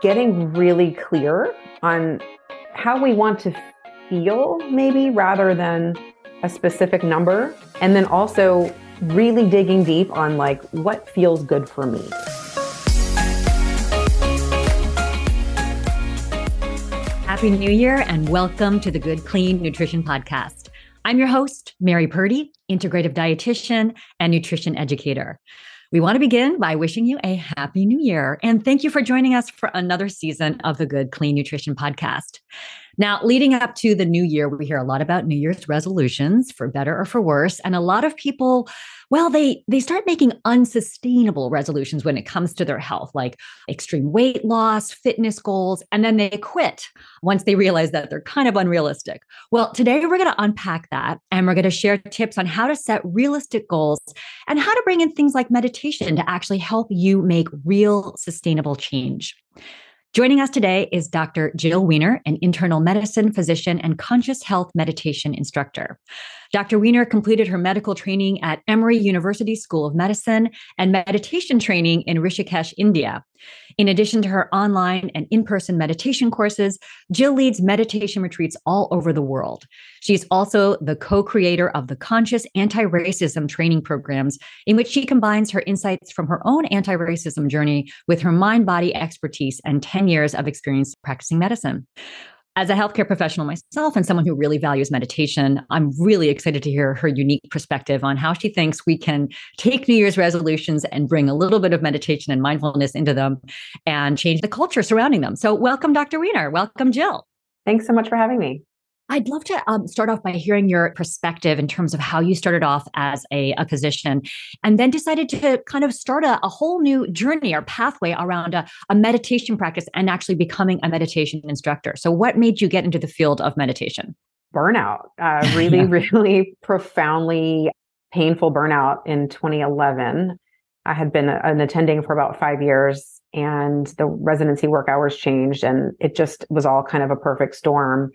getting really clear on how we want to feel, maybe rather than a specific number. And then also really digging deep on like what feels good for me. Happy New Year and welcome to the Good Clean Nutrition Podcast. I'm your host, Mary Purdy, integrative dietitian and nutrition educator. We want to begin by wishing you a happy new year and thank you for joining us for another season of the Good Clean Nutrition Podcast. Now, leading up to the new year, we hear a lot about New Year's resolutions for better or for worse. And a lot of people, well, they they start making unsustainable resolutions when it comes to their health, like extreme weight loss, fitness goals, and then they quit once they realize that they're kind of unrealistic. Well, today we're going to unpack that and we're going to share tips on how to set realistic goals and how to bring in things like meditation to actually help you make real sustainable change. Joining us today is Dr. Jill Wener, an internal medicine physician and conscious health meditation instructor. Dr. Wener completed her medical training at Emory University School of Medicine and meditation training in Rishikesh, India. In addition to her online and in person meditation courses, Jill leads meditation retreats all over the world. She's also the co creator of the Conscious Anti Racism training programs, in which she combines her insights from her own anti racism journey with her mind body expertise and 10 years of experience practicing medicine as a healthcare professional myself and someone who really values meditation, I'm really excited to hear her unique perspective on how she thinks we can take New Year's resolutions and bring a little bit of meditation and mindfulness into them and change the culture surrounding them. So, welcome, Dr. Wener. Welcome, Jill. Thanks so much for having me. I'd love to um, start off by hearing your perspective in terms of how you started off as a, a physician and then decided to kind of start a, a whole new journey or pathway around a, a, meditation practice and actually becoming a meditation instructor. So, what made you get into the field of meditation? Burnout, uh, really, really profoundly painful burnout in 2011. I had been an attending for about five years and the residency work hours changed, and it just was all kind of a perfect storm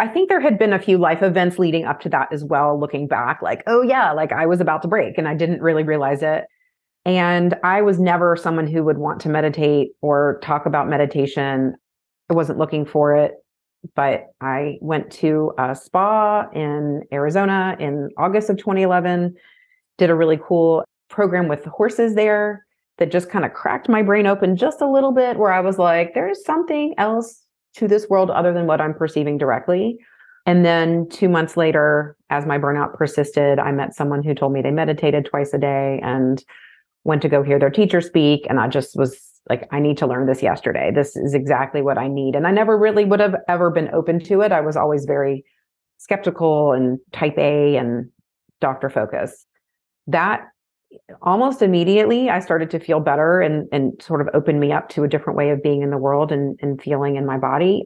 I think there had been a few life events leading up to that as well, looking back, like, oh, yeah, like I was about to break and I didn't really realize it. And I was never someone who would want to meditate or talk about meditation. I wasn't looking for it, but I went to a spa in Arizona in August of 2011, did a really cool program with the horses there that just kind of cracked my brain open just a little bit, where I was like, there's something else to this world other than what I'm perceiving directly. And then two months later, as my burnout persisted, I met someone who told me they meditated twice a day and went to go hear their teacher speak. And I just was like, I need to learn this yesterday. This is exactly what I need. And I never really would have ever been open to it. I was always very skeptical and type A and doctor focus. That almost immediately I started to feel better and and sort of opened me up to a different way of being in the world and and feeling in my body.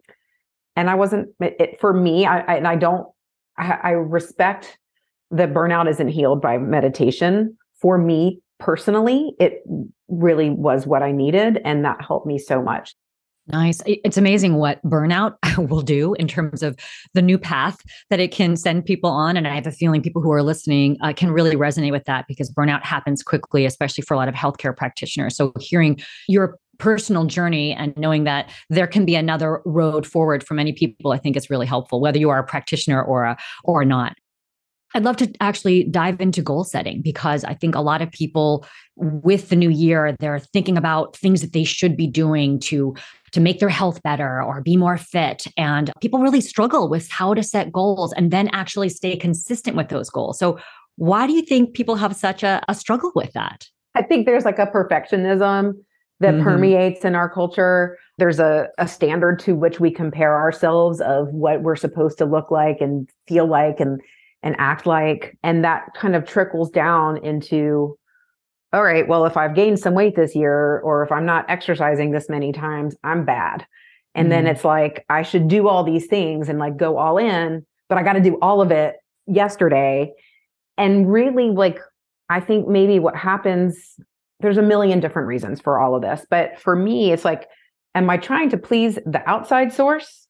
And I wasn't it, for me. I, I and I don't. I, I respect that burnout isn't healed by meditation. For me personally, it really was what I needed, and that helped me so much. Nice. It's amazing what burnout will do in terms of the new path that it can send people on. And I have a feeling people who are listening uh, can really resonate with that because burnout happens quickly, especially for a lot of healthcare practitioners. So hearing your personal journey and knowing that there can be another road forward for many people, I think is really helpful, whether you are a practitioner or a, or not. I'd love to actually dive into goal setting because I think a lot of people with the new year, they're thinking about things that they should be doing to to make their health better or be more fit. And people really struggle with how to set goals and then actually stay consistent with those goals. So why do you think people have such a, a struggle with that? I think there's like a perfectionism that mm-hmm. permeates in our culture. There's a, a standard to which we compare ourselves of what we're supposed to look like and feel like and and act like. And that kind of trickles down into, all right, well, if I've gained some weight this year, or if I'm not exercising this many times, I'm bad. And mm then it's like, I should do all these things and like go all in, but I got to do all of it yesterday. And really, like, I think maybe what happens, there's a million different reasons for all of this. But for me, it's like, am I trying to please the outside source?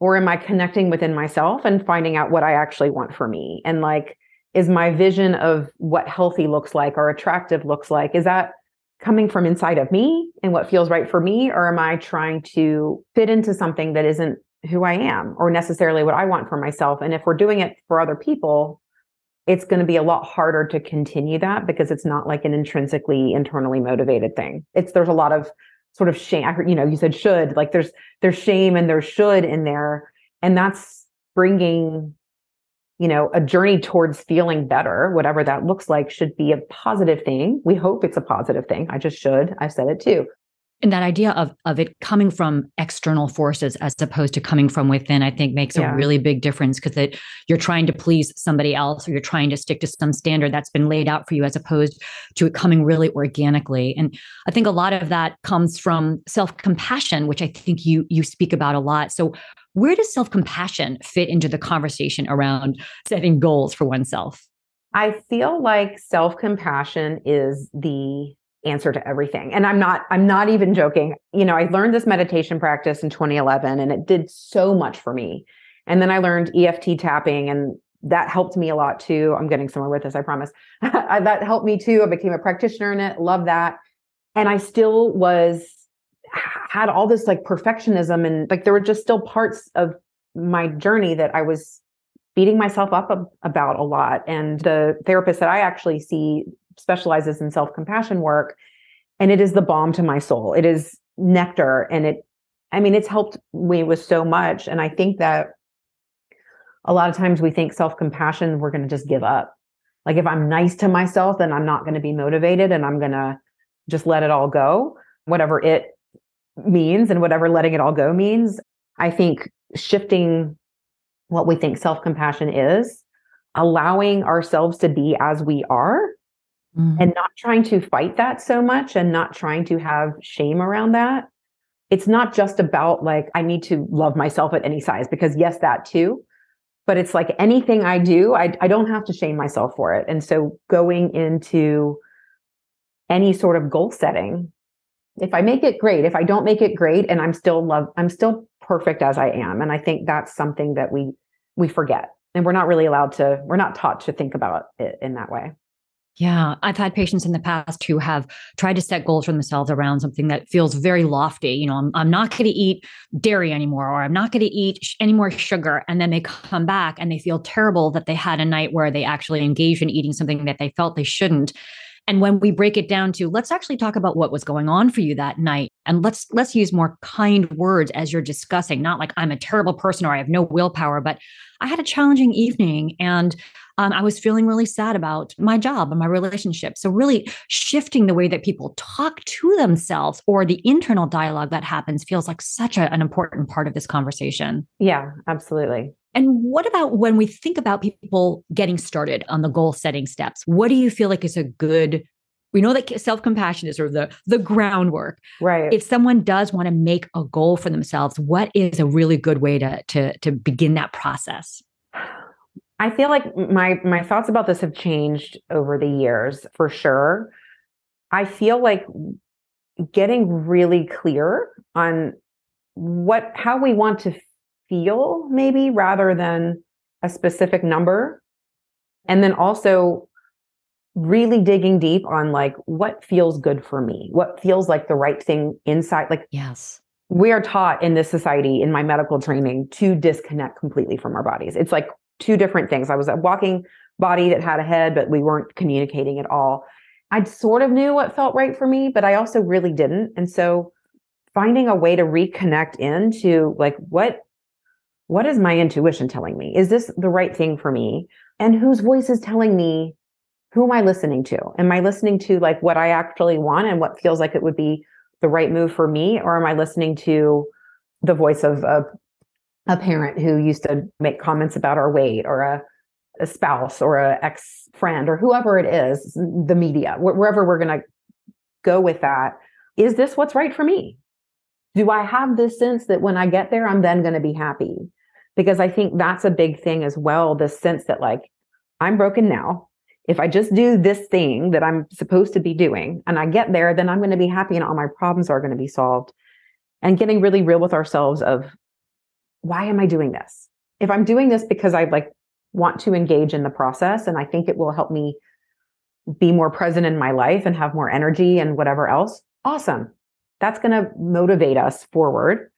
or am i connecting within myself and finding out what i actually want for me and like is my vision of what healthy looks like or attractive looks like is that coming from inside of me and what feels right for me? Or am I trying to fit into something that isn't who I am or necessarily what I want for myself? And if we're doing it for other people, it's going to be a lot harder to continue that because it's not like an intrinsically internally motivated thing. It's there's a lot of sort of shame. You know, you said should, like there's there's shame and there's should in there. And that's bringing you know, a journey towards feeling better, whatever that looks like, should be a positive thing. We hope it's a positive thing. I just should. I said it too. And that idea of of it coming from external forces as opposed to coming from within, I think makes yeah. a really big difference because that you're trying to please somebody else or you're trying to stick to some standard that's been laid out for you as opposed to it coming really organically. And I think a lot of that comes from self-compassion, which I think you you speak about a lot. So where does self compassion fit into the conversation around setting goals for oneself? I feel like self compassion is the answer to everything. And I'm not I'm not even joking. You know, I learned this meditation practice in 2011 and it did so much for me. And then I learned EFT tapping and that helped me a lot too. I'm getting somewhere with this, I promise. that helped me too. I became a practitioner in it, love that. And I still was had all this like perfectionism and like there were just still parts of my journey that I was beating myself up about a lot. And the therapist that I actually see specializes in self compassion work. And it is the balm to my soul. It is nectar. And it, I mean, it's helped me with so much. And I think that a lot of times we think self compassion, we're going to just give up. Like if I'm nice to myself, then I'm not going to be motivated and I'm going to just let it all go, whatever it means and whatever letting it all go means. I think shifting what we think self compassion is, allowing ourselves to be as we are mm-hmm. and not trying to fight that so much and not trying to have shame around that. It's not just about like, I need to love myself at any size, because yes, that too. But it's like anything I do, I, I don't have to shame myself for it. And so going into any sort of goal setting, if I make it great, if I don't make it great and I'm still love, I'm still perfect as I am. And I think that's something that we we forget. And we're not really allowed to, we're not taught to think about it in that way. Yeah, I've had patients in the past who have tried to set goals for themselves around something that feels very lofty. You know, I'm, I'm not going to eat dairy anymore, or I'm not going to eat sh- any more sugar. And then they come back and they feel terrible that they had a night where they actually engaged in eating something that they felt they shouldn't. And when we break it down to let's actually talk about what was going on for you that night and let's let's use more kind words as you're discussing, not like I'm a terrible person or I have no willpower, but I had a challenging evening and um, I was feeling really sad about my job and my relationship. So, really shifting the way that people talk to themselves or the internal dialogue that happens feels like such a, an important part of this conversation. Yeah, absolutely. And what about when we think about people getting started on the goal setting steps? What do you feel like is a good we know that self-compassion is sort of the the groundwork. Right. If someone does want to make a goal for themselves what is a really good way to to to begin that process? I feel like my my thoughts about this have changed over the years for sure. I feel like getting really clear on what how we want to feel maybe rather than a specific number. And then also really digging deep on like what feels good for me what feels like the right thing inside like yes. we are taught in this society in my medical training to disconnect completely from our bodies. It's like two different things. I was a walking body that had a head but we weren't communicating at all. I sort of knew what felt right for me but i also really didn't. And so finding a way to reconnect into like what what is my intuition telling me? Is this the right thing for me? And whose voice is telling me who am I listening to? Am I listening to like what I actually want and what feels like it would be the right move for me? Or am I listening to the voice of a, a parent who used to make comments about our weight or a, a spouse or a ex friend or whoever it is, the media, wh- wherever we're going to go with that? Is this what's right for me? Do I have this sense that when I get there, I'm then going to be happy? Because I think that's a big thing as well. The sense that like I'm broken now. If I just do this thing that I'm supposed to be doing and I get there, then I'm going to be happy and all my problems are going to be solved. And getting really real with ourselves of why am I doing this? If I'm doing this because I like want to engage in the process and I think it will help me be more present in my life and have more energy and whatever else, awesome. That's going to motivate us forward.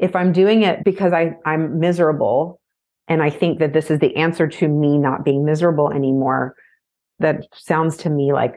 If I'm doing it because I, I'm miserable and I think that this is the answer to me not being miserable anymore, that sounds to me like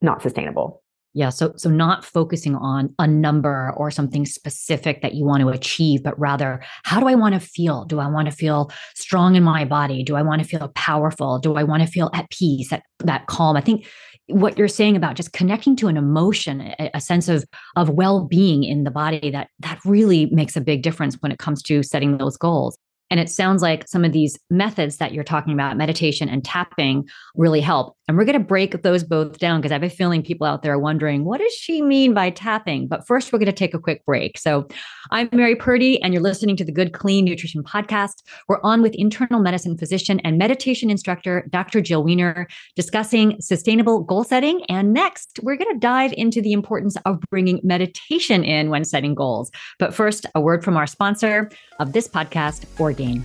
not sustainable. Yeah. So, so not focusing on a number or something specific that you want to achieve, but rather, how do I want to feel? Do I want to feel strong in my body? Do I want to feel powerful? Do I want to feel at peace, that that calm? I think what you're saying about just connecting to an emotion, a, sense of of well being in the body, that that really makes a big difference when it comes to setting those goals. And it sounds like some of these methods that you're talking about, meditation and tapping, really help. And we're going to break those both down because I have a feeling people out there are wondering, what does she mean by tapping? But first, we're going to take a quick break. So I'm Mary Purdy, and you're listening to the Good Clean Nutrition Podcast. We're on with internal medicine physician and meditation instructor, Dr. Jill Wener, discussing sustainable goal setting. And next, we're going to dive into the importance of bringing meditation in when setting goals. But first, a word from our sponsor of this podcast, Orgain.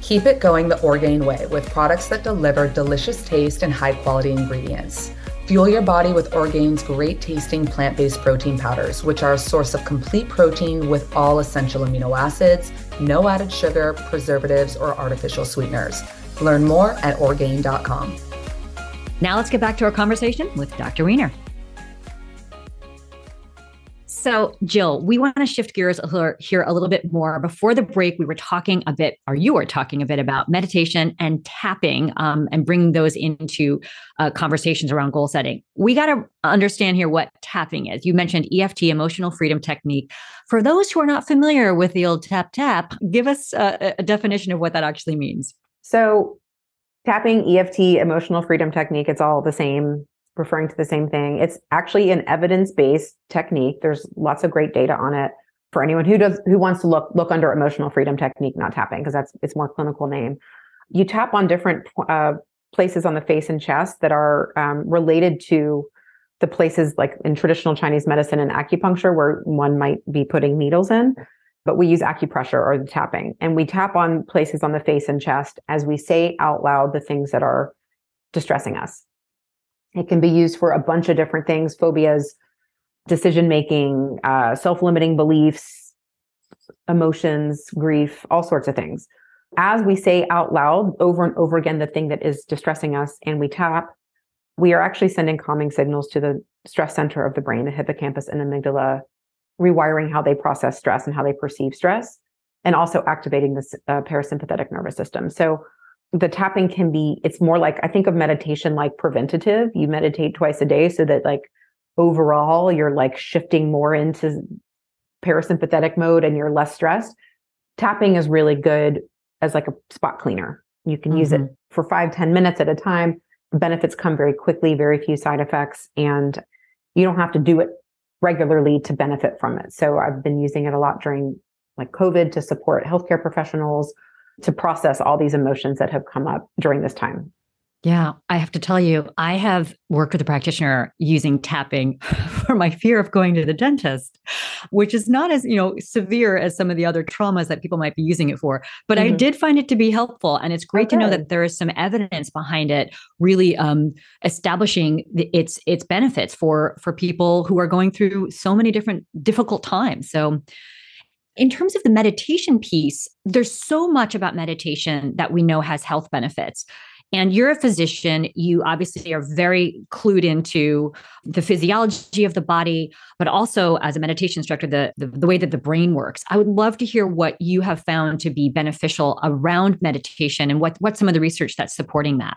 Keep it going the Orgain way with products that deliver delicious taste and high quality ingredients. Fuel your body with Orgain's great tasting plant based protein powders, which are a source of complete protein with all essential amino acids, no added sugar, preservatives, or artificial sweeteners. Learn more at Orgain.com. Now let's get back to our conversation with Dr. Wener. So, Jill, we want to shift gears here a little bit more. Before the break, we were talking a bit, or you were talking a bit about meditation and tapping um, and bringing those into uh, conversations around goal setting. We got to understand here what tapping is. You mentioned EFT, emotional freedom technique. For those who are not familiar with the old tap tap, give us a, a definition of what that actually means. So, tapping, EFT, emotional freedom technique, it's all the same referring to the same thing. It's actually an evidence-based technique. There's lots of great data on it for anyone who does who wants to look look under emotional freedom technique, not tapping, because that's it's more clinical name. You tap on different uh, places on the face and chest that are um, related to the places like in traditional Chinese medicine and acupuncture where one might be putting needles in. But we use acupressure or the tapping, and we tap on places on the face and chest as we say out loud the things that are distressing us. It can be used for a bunch of different things phobias, decision making, uh, self limiting beliefs, emotions, grief, all sorts of things. As we say out loud over and over again the thing that is distressing us and we tap, we are actually sending calming signals to the stress center of the brain, the hippocampus and amygdala, rewiring how they process stress and how they perceive stress, and also activating the uh, parasympathetic nervous system. So, the tapping can be it's more like i think of meditation like preventative you meditate twice a day so that like overall you're like shifting more into parasympathetic mode and you're less stressed tapping is really good as like a spot cleaner you can mm-hmm. use it mm-hmm. for five ten minutes at a time the benefits come very quickly very few side effects and you don't have to do it regularly to benefit from it so i've been using it a lot during like covid to support healthcare professionals to process all these emotions that have come up during this time. Yeah, I have to tell you, I have worked with a practitioner using tapping for my fear of going to the dentist, which is not as, you know, severe as some of the other traumas that people might be using it for. But mm-hmm. I did find it to be helpful. And it's great okay. to know that there is some evidence behind it really um, establishing the, its its benefits for for people who are going through so many different difficult times. So in terms of the meditation piece, there's so much about meditation that we know has health benefits. And you're a physician. You obviously are very clued into the physiology of the body, but also as a meditation instructor, the, the, the, way that the brain works. I would love to hear what you have found to be beneficial around meditation and what, what's some of the research that's supporting that.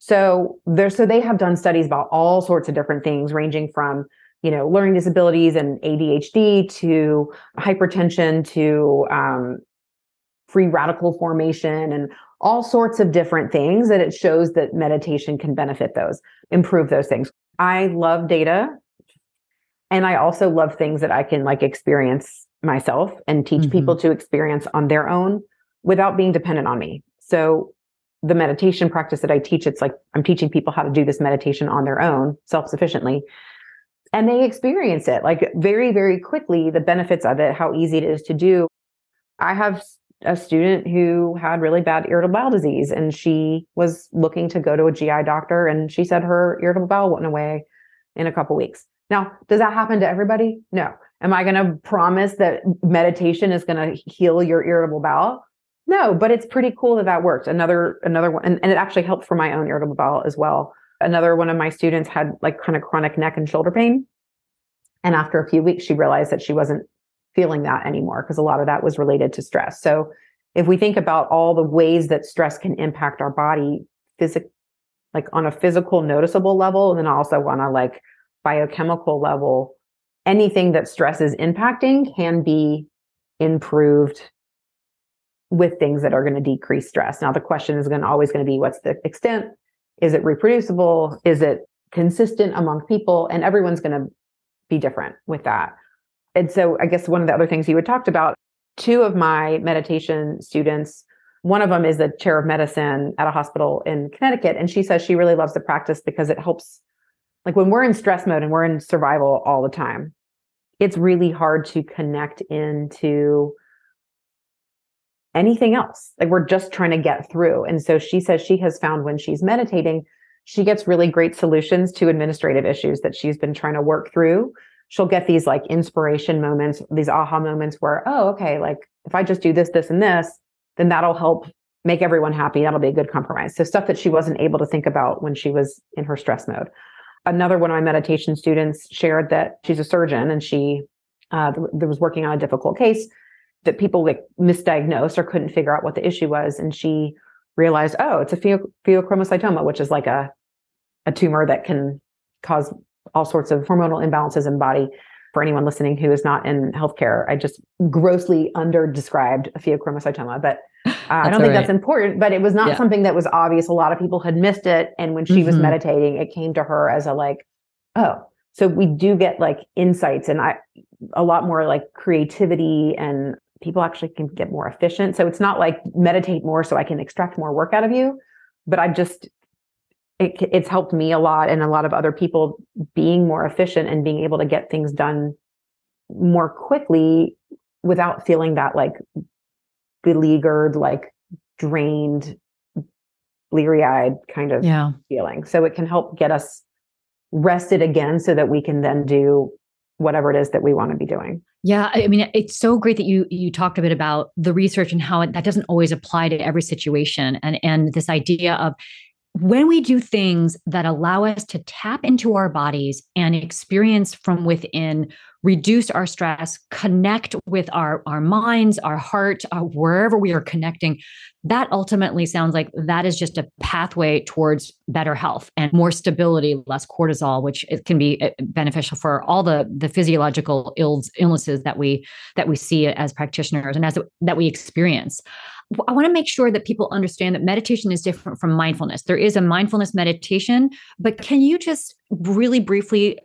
So there, so they have done studies about all sorts of different things, ranging from you know, learning disabilities and ADHD to hypertension to um, free radical formation and all sorts of different things that it shows that meditation can benefit those, improve those things. I love data and I also love things that I can like experience myself and teach mm-hmm. people to experience on their own without being dependent on me. So the meditation practice that I teach, it's like I'm teaching people how to do this meditation on their own self-sufficiently and they experience it like very very quickly the benefits of it how easy it is to do i have a student who had really bad irritable bowel disease and she was looking to go to a GI doctor and she said her irritable bowel went away in a couple weeks. Now, does that happen to everybody? No. Am I going to promise that meditation is going to heal your irritable bowel? No, but it's pretty cool that that worked. Another another one and, and it actually helped for my own irritable bowel as well. Another one of my students had like kind of chronic neck and shoulder pain. And after a few weeks she realized that she wasn't feeling that anymore because a lot of that was related to stress. So if we think about all the ways that stress can impact our body physic like on a physical noticeable level and then also on a like biochemical level anything that stress is impacting can be improved with things that are going to decrease stress now the question is going to always going to be what's the extent is it reproducible is it consistent among people and everyone's going to be different with that and so I guess one of the other things you had talked about, two of my meditation students, one of them is the chair of medicine at a hospital in Connecticut. And she says she really loves the practice because it helps, like when we're in stress mode and we're in survival all the time, it's really hard to connect into anything else. Like we're just trying to get through. And so she says she has found when she's meditating, she gets really great solutions to administrative issues that she's been trying to work through she'll get these like inspiration moments, these aha moments where, oh, okay, like if I just do this, this, and this, then that'll help make everyone happy. That'll be a good compromise. So stuff that she wasn't able to think about when she was in her stress mode. Another one of my meditation students shared that she's a surgeon and she uh, was working on a difficult case that people like misdiagnosed or couldn't figure out what the issue was. And she realized, oh, it's a pheochromocytoma, which is like a, a tumor that can cause all sorts of hormonal imbalances in body. For anyone listening who is not in healthcare, I just grossly under described a pheochromocytoma, but uh, I don't think right. that's important. But it was not yeah. something that was obvious. A lot of people had missed it, and when she mm-hmm. was meditating, it came to her as a like, oh, so we do get like insights and I a lot more like creativity and people actually can get more efficient. So it's not like meditate more so I can extract more work out of you, but I just it, it's helped me a lot and a lot of other people being more efficient and being able to get things done more quickly without feeling that like beleaguered, like drained, bleary eyed kind of yeah. feeling. So it can help get us rested again so that we can then do whatever it is that we want to be doing. Yeah, I mean, it's so great that you you talked a bit about the research and how it, that doesn't always apply to every situation, and and this idea of when we do things that allow us to tap into our bodies and experience from within, reduce our stress, connect with our, our minds, our heart, uh, wherever we are connecting, that ultimately sounds like that is just a pathway towards better health and more stability, less cortisol, which can be uh, beneficial for all the the physiological ills, illnesses that we that we see as practitioners and as that we experience. I want to make sure that people understand that meditation is different from mindfulness. There is a mindfulness meditation, but can you just really briefly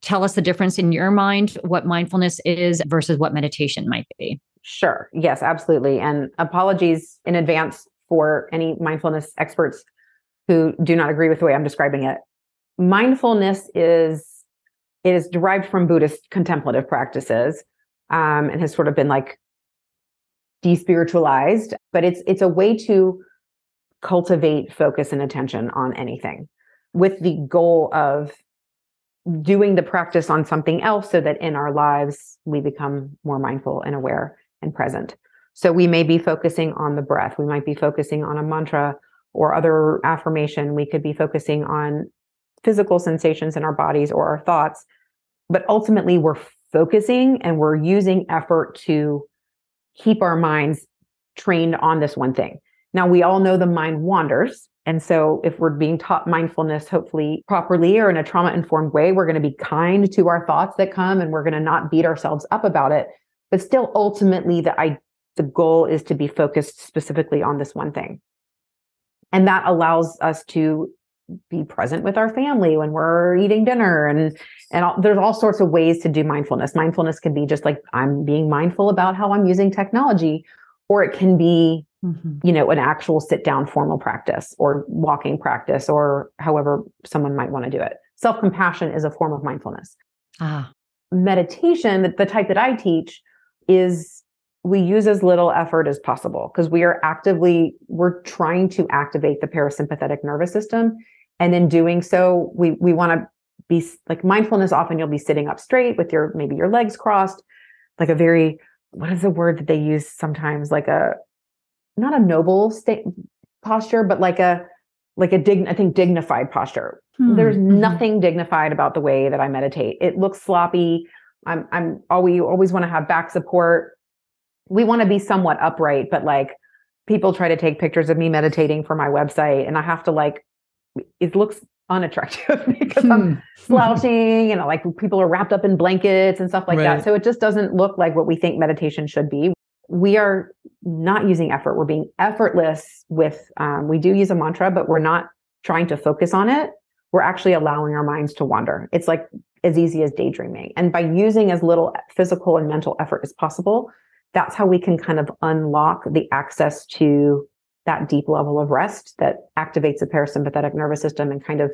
tell us the difference in your mind, what mindfulness is versus what meditation might be? Sure. Yes, absolutely. And apologies in advance for any mindfulness experts who do not agree with the way I'm describing it. Mindfulness is it is derived from Buddhist contemplative practices um, and has sort of been like despiritualized, but it's it's a way to cultivate focus and attention on anything with the goal of doing the practice on something else so that in our lives we become more mindful and aware and present. So we may be focusing on the breath, we might be focusing on a mantra or other affirmation, we could be focusing on physical sensations in our bodies or our thoughts, but ultimately we're focusing and we're using effort to keep our minds trained on this one thing. Now, we all know the mind wanders. And so, if we're being taught mindfulness, hopefully properly or in a trauma informed way, we're going to be kind to our thoughts that come and we're going to not beat ourselves up about it. But still, ultimately, the, I, the goal is to be focused specifically on this one thing. And that allows us to be present with our family when we're eating dinner and and all, there's all sorts of ways to do mindfulness mindfulness can be just like i'm being mindful about how i'm using technology or it can be mm-hmm. you know an actual sit down formal practice or walking practice or however someone might want to do it. Self compassion is a form of mindfulness. Ah. Meditation the, the type that i teach is we use as little effort as possible because we are actively we're trying to activate the parasympathetic nervous system. And in doing so we we want to be like mindfulness often you'll be sitting up straight with your maybe your legs crossed like a very what is the word that they use sometimes? Like a not a noble state posture but like a like a dig i think dignified posture hmm. there's mm-hmm. nothing dignified about the way that i meditate it looks sloppy i'm i'm always always want to have back support we want to be somewhat upright but like people try to take pictures of me meditating for my website and i have to like it looks unattractive because I'm hmm. slouching and like people are wrapped up in blankets and stuff like right. that. So it just doesn't look like what we think meditation should be. We are not using effort. We're being effortless with, um, we do use a mantra, but we're not trying to focus on it. We're actually allowing our minds to wander. It's like as easy as daydreaming. And by using as little physical and mental effort as possible, that's how we can kind of unlock the access to that deep level of rest that activates the parasympathetic nervous system and kind of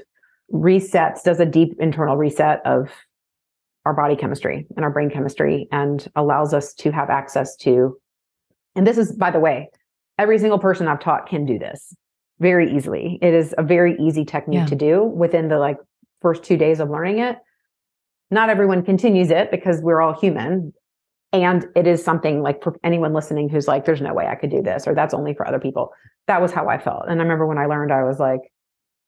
resets, does a deep internal reset of our body chemistry and our brain chemistry and allows us to have access to. And this is, by the way, every single person I've taught can do this very easily. It is a very easy technique yeah. to do within the like first two days of learning it. Not everyone continues it because we're all human, and it is something like for anyone listening who's like, there's no way I could do this, or that's only for other people. That was how I felt. And I remember when I learned, I was like,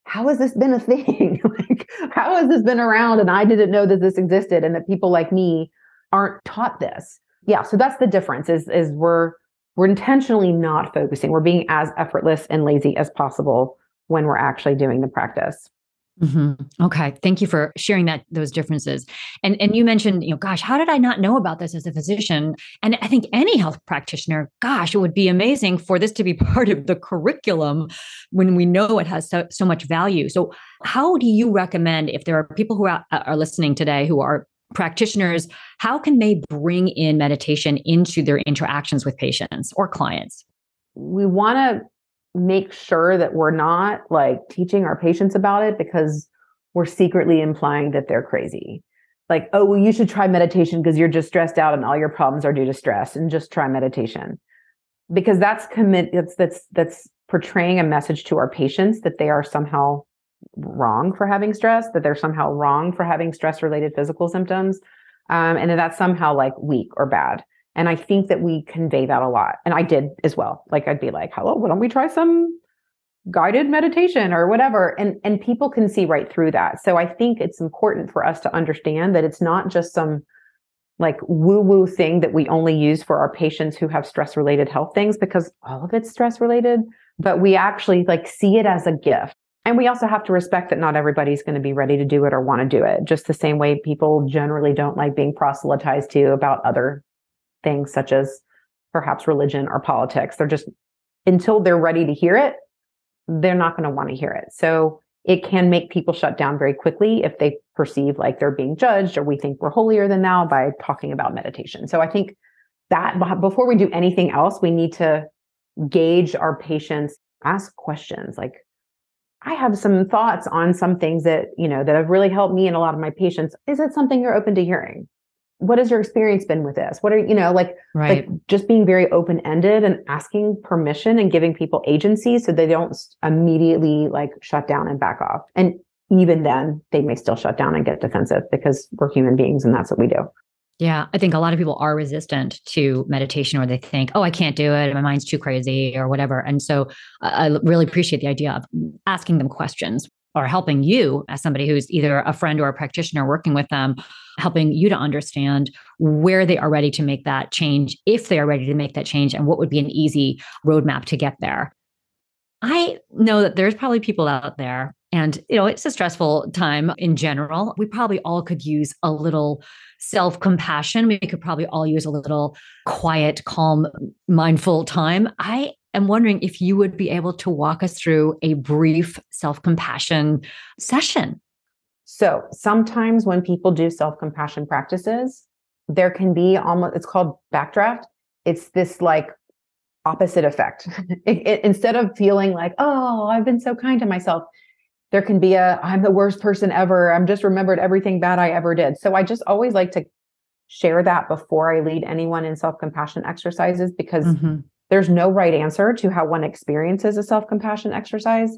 how has this been a thing? like, how has this been around? And I didn't know that this existed and that people like me aren't taught this. Yeah. So that's the difference is, is we're, we're intentionally not focusing. We're being as effortless and lazy as possible when we're actually doing the practice. Mm-hmm. Okay, thank you for sharing that those differences. And and you mentioned, you know, gosh, how did I not know about this as a physician? And I think any health practitioner, gosh, it would be amazing for this to be part of the curriculum when we know it has so, so much value. So, how do you recommend if there are people who are, are listening today who are practitioners, how can they bring in meditation into their interactions with patients or clients? We want to make sure that we're not like teaching our patients about it because we're secretly implying that they're crazy. Like, oh, well, you should try meditation because you're just stressed out and all your problems are due to stress and just try meditation. Because that's commit that's that's that's portraying a message to our patients that they are somehow wrong for having stress, that they're somehow wrong for having stress related physical symptoms, um, and that that's somehow like weak or bad. And I think that we convey that a lot. And I did as well. Like I'd be like, hello, why don't we try some guided meditation or whatever? And and people can see right through that. So I think it's important for us to understand that it's not just some like woo-woo thing that we only use for our patients who have stress related health things because all of it's stress related, but we actually like see it as a gift. And we also have to respect that not everybody's going to be ready to do it or want to do it. Just the same way people generally don't like being proselytized to about other things such as perhaps religion or politics. They're just, until they're ready to hear it, they're not going to want to hear it. So it can make people shut down very quickly if they perceive like they're being judged or we think we're holier than thou by talking about meditation. So I think that before we do anything else, we need to gauge our patients, ask questions like, I have some thoughts on some things that, you know, that have really helped me and a lot of my patients. Is it something you're open to hearing? what has your experience been with this? What are, you know, like, right. like just being very open ended and asking permission and giving people agency so they don't immediately like shut down and back off. And even then, they may still shut down and get defensive because we're human beings and that's what we do. Yeah, I think a lot of people are resistant to meditation or they think, oh, I can't do it. My mind's too crazy or whatever. And so I really appreciate the idea of asking them questions or helping you as somebody who's either a friend or a practitioner working with them helping you to understand where they are ready to make that change if they are ready to make that change and what would be an easy roadmap to get there i know that there's probably people out there and you know it's a stressful time in general we probably all could use a little self compassion we could probably all use a little quiet calm mindful time i am wondering if you would be able to walk us through a brief self compassion session. So sometimes when people do self compassion practices, there can be almost, it's called backdraft. It's this like opposite effect. it, it, instead of feeling like, oh, I've been so kind to myself, there can be a, I'm the worst person ever. I'm just remembered everything bad I ever did. So I just always like to share that before I lead anyone in self compassion exercises because mm-hmm. there's no right answer to how one experiences a self compassion exercise.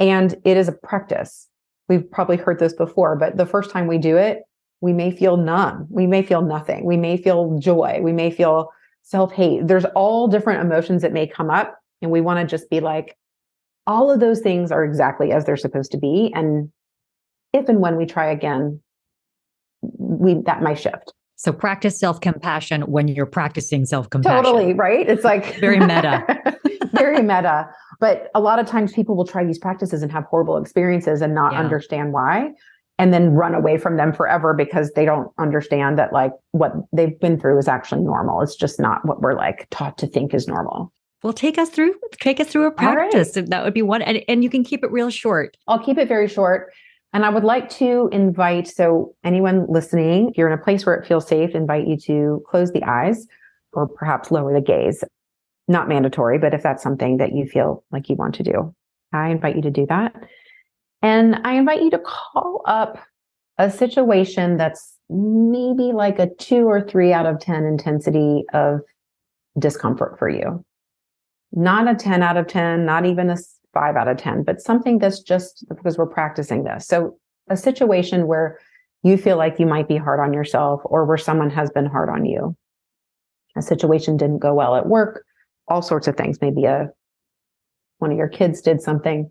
And it is a practice. We've probably heard this before, but the first time we do it, we may feel numb. We may feel nothing. We may feel joy. We may feel self hate. There's all different emotions that may come up. And we want to just be like, all of those things are exactly as they're supposed to be. And if and when we try again, we that might shift. So practice self-compassion when you're practicing self-compassion. Totally, right? It's like very meta. very meta. But a lot of times people will try these practices and have horrible experiences and not yeah. understand why and then run away from them forever because they don't understand that like what they've been through is actually normal. It's just not what we're like taught to think is normal. Well, take us through take us through a practice. Right. That would be one and, and you can keep it real short. I'll keep it very short. And I would like to invite so anyone listening, if you're in a place where it feels safe, invite you to close the eyes or perhaps lower the gaze. Not mandatory, but if that's something that you feel like you want to do, I invite you to do that. And I invite you to call up a situation that's maybe like a two or three out of 10 intensity of discomfort for you. Not a 10 out of 10, not even a five out of 10, but something that's just because we're practicing this. So a situation where you feel like you might be hard on yourself or where someone has been hard on you. A situation didn't go well at work, all sorts of things. Maybe a one of your kids did something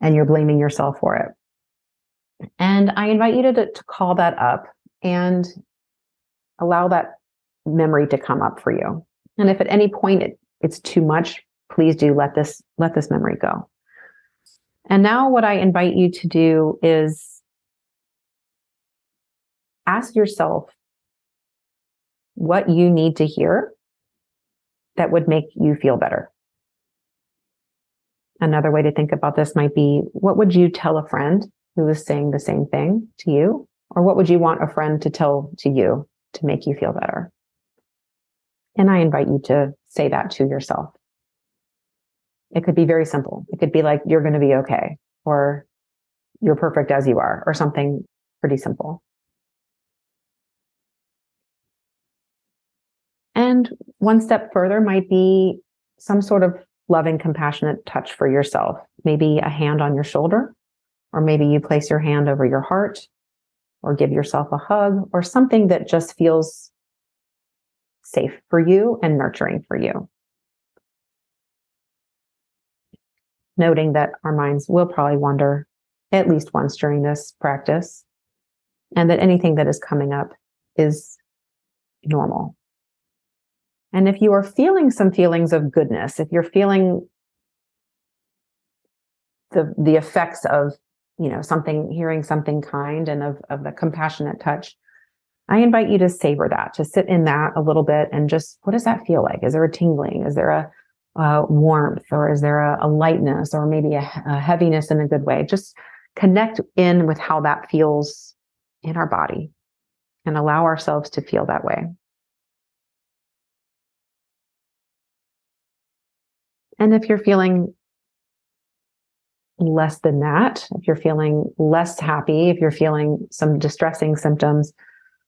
and you're blaming yourself for it. And I invite you to, to call that up and allow that memory to come up for you. And if at any point it, it's too much, please do let this let this memory go. And now what I invite you to do is ask yourself what you need to hear that would make you feel better. Another way to think about this might be what would you tell a friend who is saying the same thing to you? Or what would you want a friend to tell to you to make you feel better? And I invite you to say that to yourself. It could be very simple. It could be like, you're going to be okay, or you're perfect as you are, or something pretty simple. And one step further might be some sort of loving, compassionate touch for yourself. Maybe a hand on your shoulder, or maybe you place your hand over your heart, or give yourself a hug, or something that just feels safe for you and nurturing for you. Noting that our minds will probably wander at least once during this practice, and that anything that is coming up is normal. And if you are feeling some feelings of goodness, if you're feeling the the effects of, you know, something, hearing something kind and of, of the compassionate touch, I invite you to savor that, to sit in that a little bit and just what does that feel like? Is there a tingling? Is there a, a warmth or is there a, a lightness or maybe a, a heaviness in a good way? Just connect in with how that feels in our body and allow ourselves to feel that way. And if you're feeling less than that, if you're feeling less happy, if you're feeling some distressing symptoms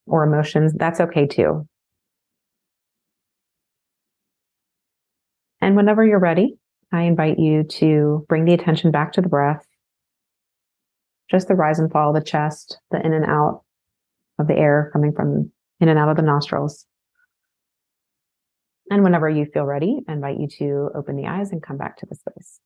or emotions, that's okay too. And whenever you're ready, I invite you to bring the attention back to the breath, just the rise and fall of the chest, the in and out of the air coming from in and out of the nostrils. And whenever you feel ready, I invite you to open the eyes and come back to the space.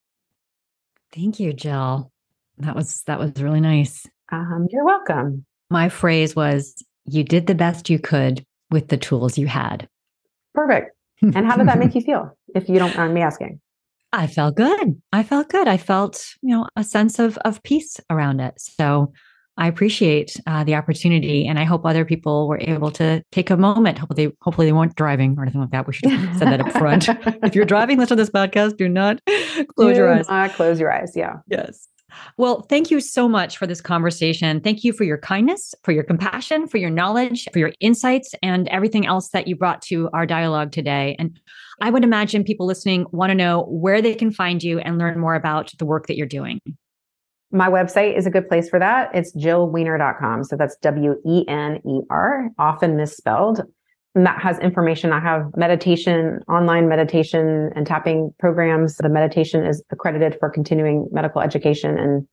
Thank you, Jill. That was that was really nice. Um, you're welcome. My phrase was you did the best you could with the tools you had. Perfect. And how did that make you feel? If you don't mind me asking. I felt good. I felt good. I felt, you know, a sense of of peace around it. So I appreciate uh, the opportunity, and I hope other people were able to take a moment. Hopefully, they, hopefully they weren't driving or anything like that. We should have said that up front. if you're driving, listen to this podcast. Do not close do your eyes. Not close your eyes. Yeah. Yes. Well, thank you so much for this conversation. Thank you for your kindness, for your compassion, for your knowledge, for your insights, and everything else that you brought to our dialogue today. And I would imagine people listening want to know where they can find you and learn more about the work that you're doing. My website is a good place for that. It's jillwener.com. So that's W E N E R, often misspelled. And that has information. I have meditation, online meditation and tapping programs. The meditation is accredited for continuing medical education and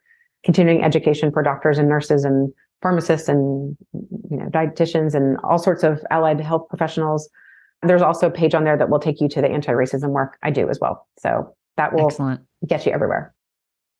continuing education for doctors and nurses and pharmacists and you know dietitians and all sorts of allied health professionals. There's also a page on there that will take you to the anti-racism work I do as well. So that will Excellent. get you everywhere.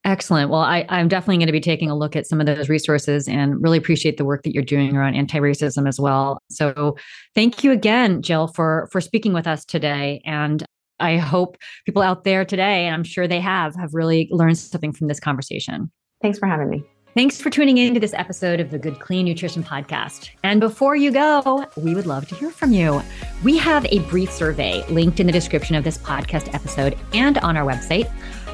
Excellent. Well, I, am definitely going to be taking a look at some of those resources and really appreciate the work that you're doing around anti-racism as well. So thank you again, Jill, for for speaking with us today. And I hope people out there today, and I'm sure they have, have really learned something from this conversation. Thanks for having me. Thanks for tuning in to this episode of the Good Clean Nutrition Podcast. And before you go, we would love to hear from you. We have a brief survey linked in the description of this podcast episode and on our website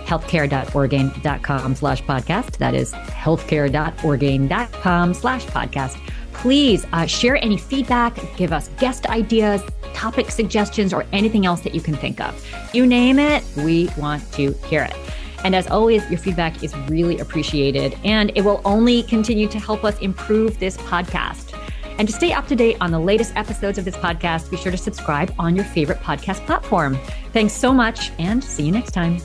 healthcare.orgain.com slash podcast. That is healthcare.orgain.com slash podcast. Please uh, share any feedback, give us guest ideas, topic suggestions, or anything else that you can think of. You name it, we want to hear it. And as always, your feedback is really appreciated and it will only continue to help us improve this podcast. And to stay up to date on the latest episodes of this podcast, be sure to subscribe on your favorite podcast platform. Thanks so much and see you next time.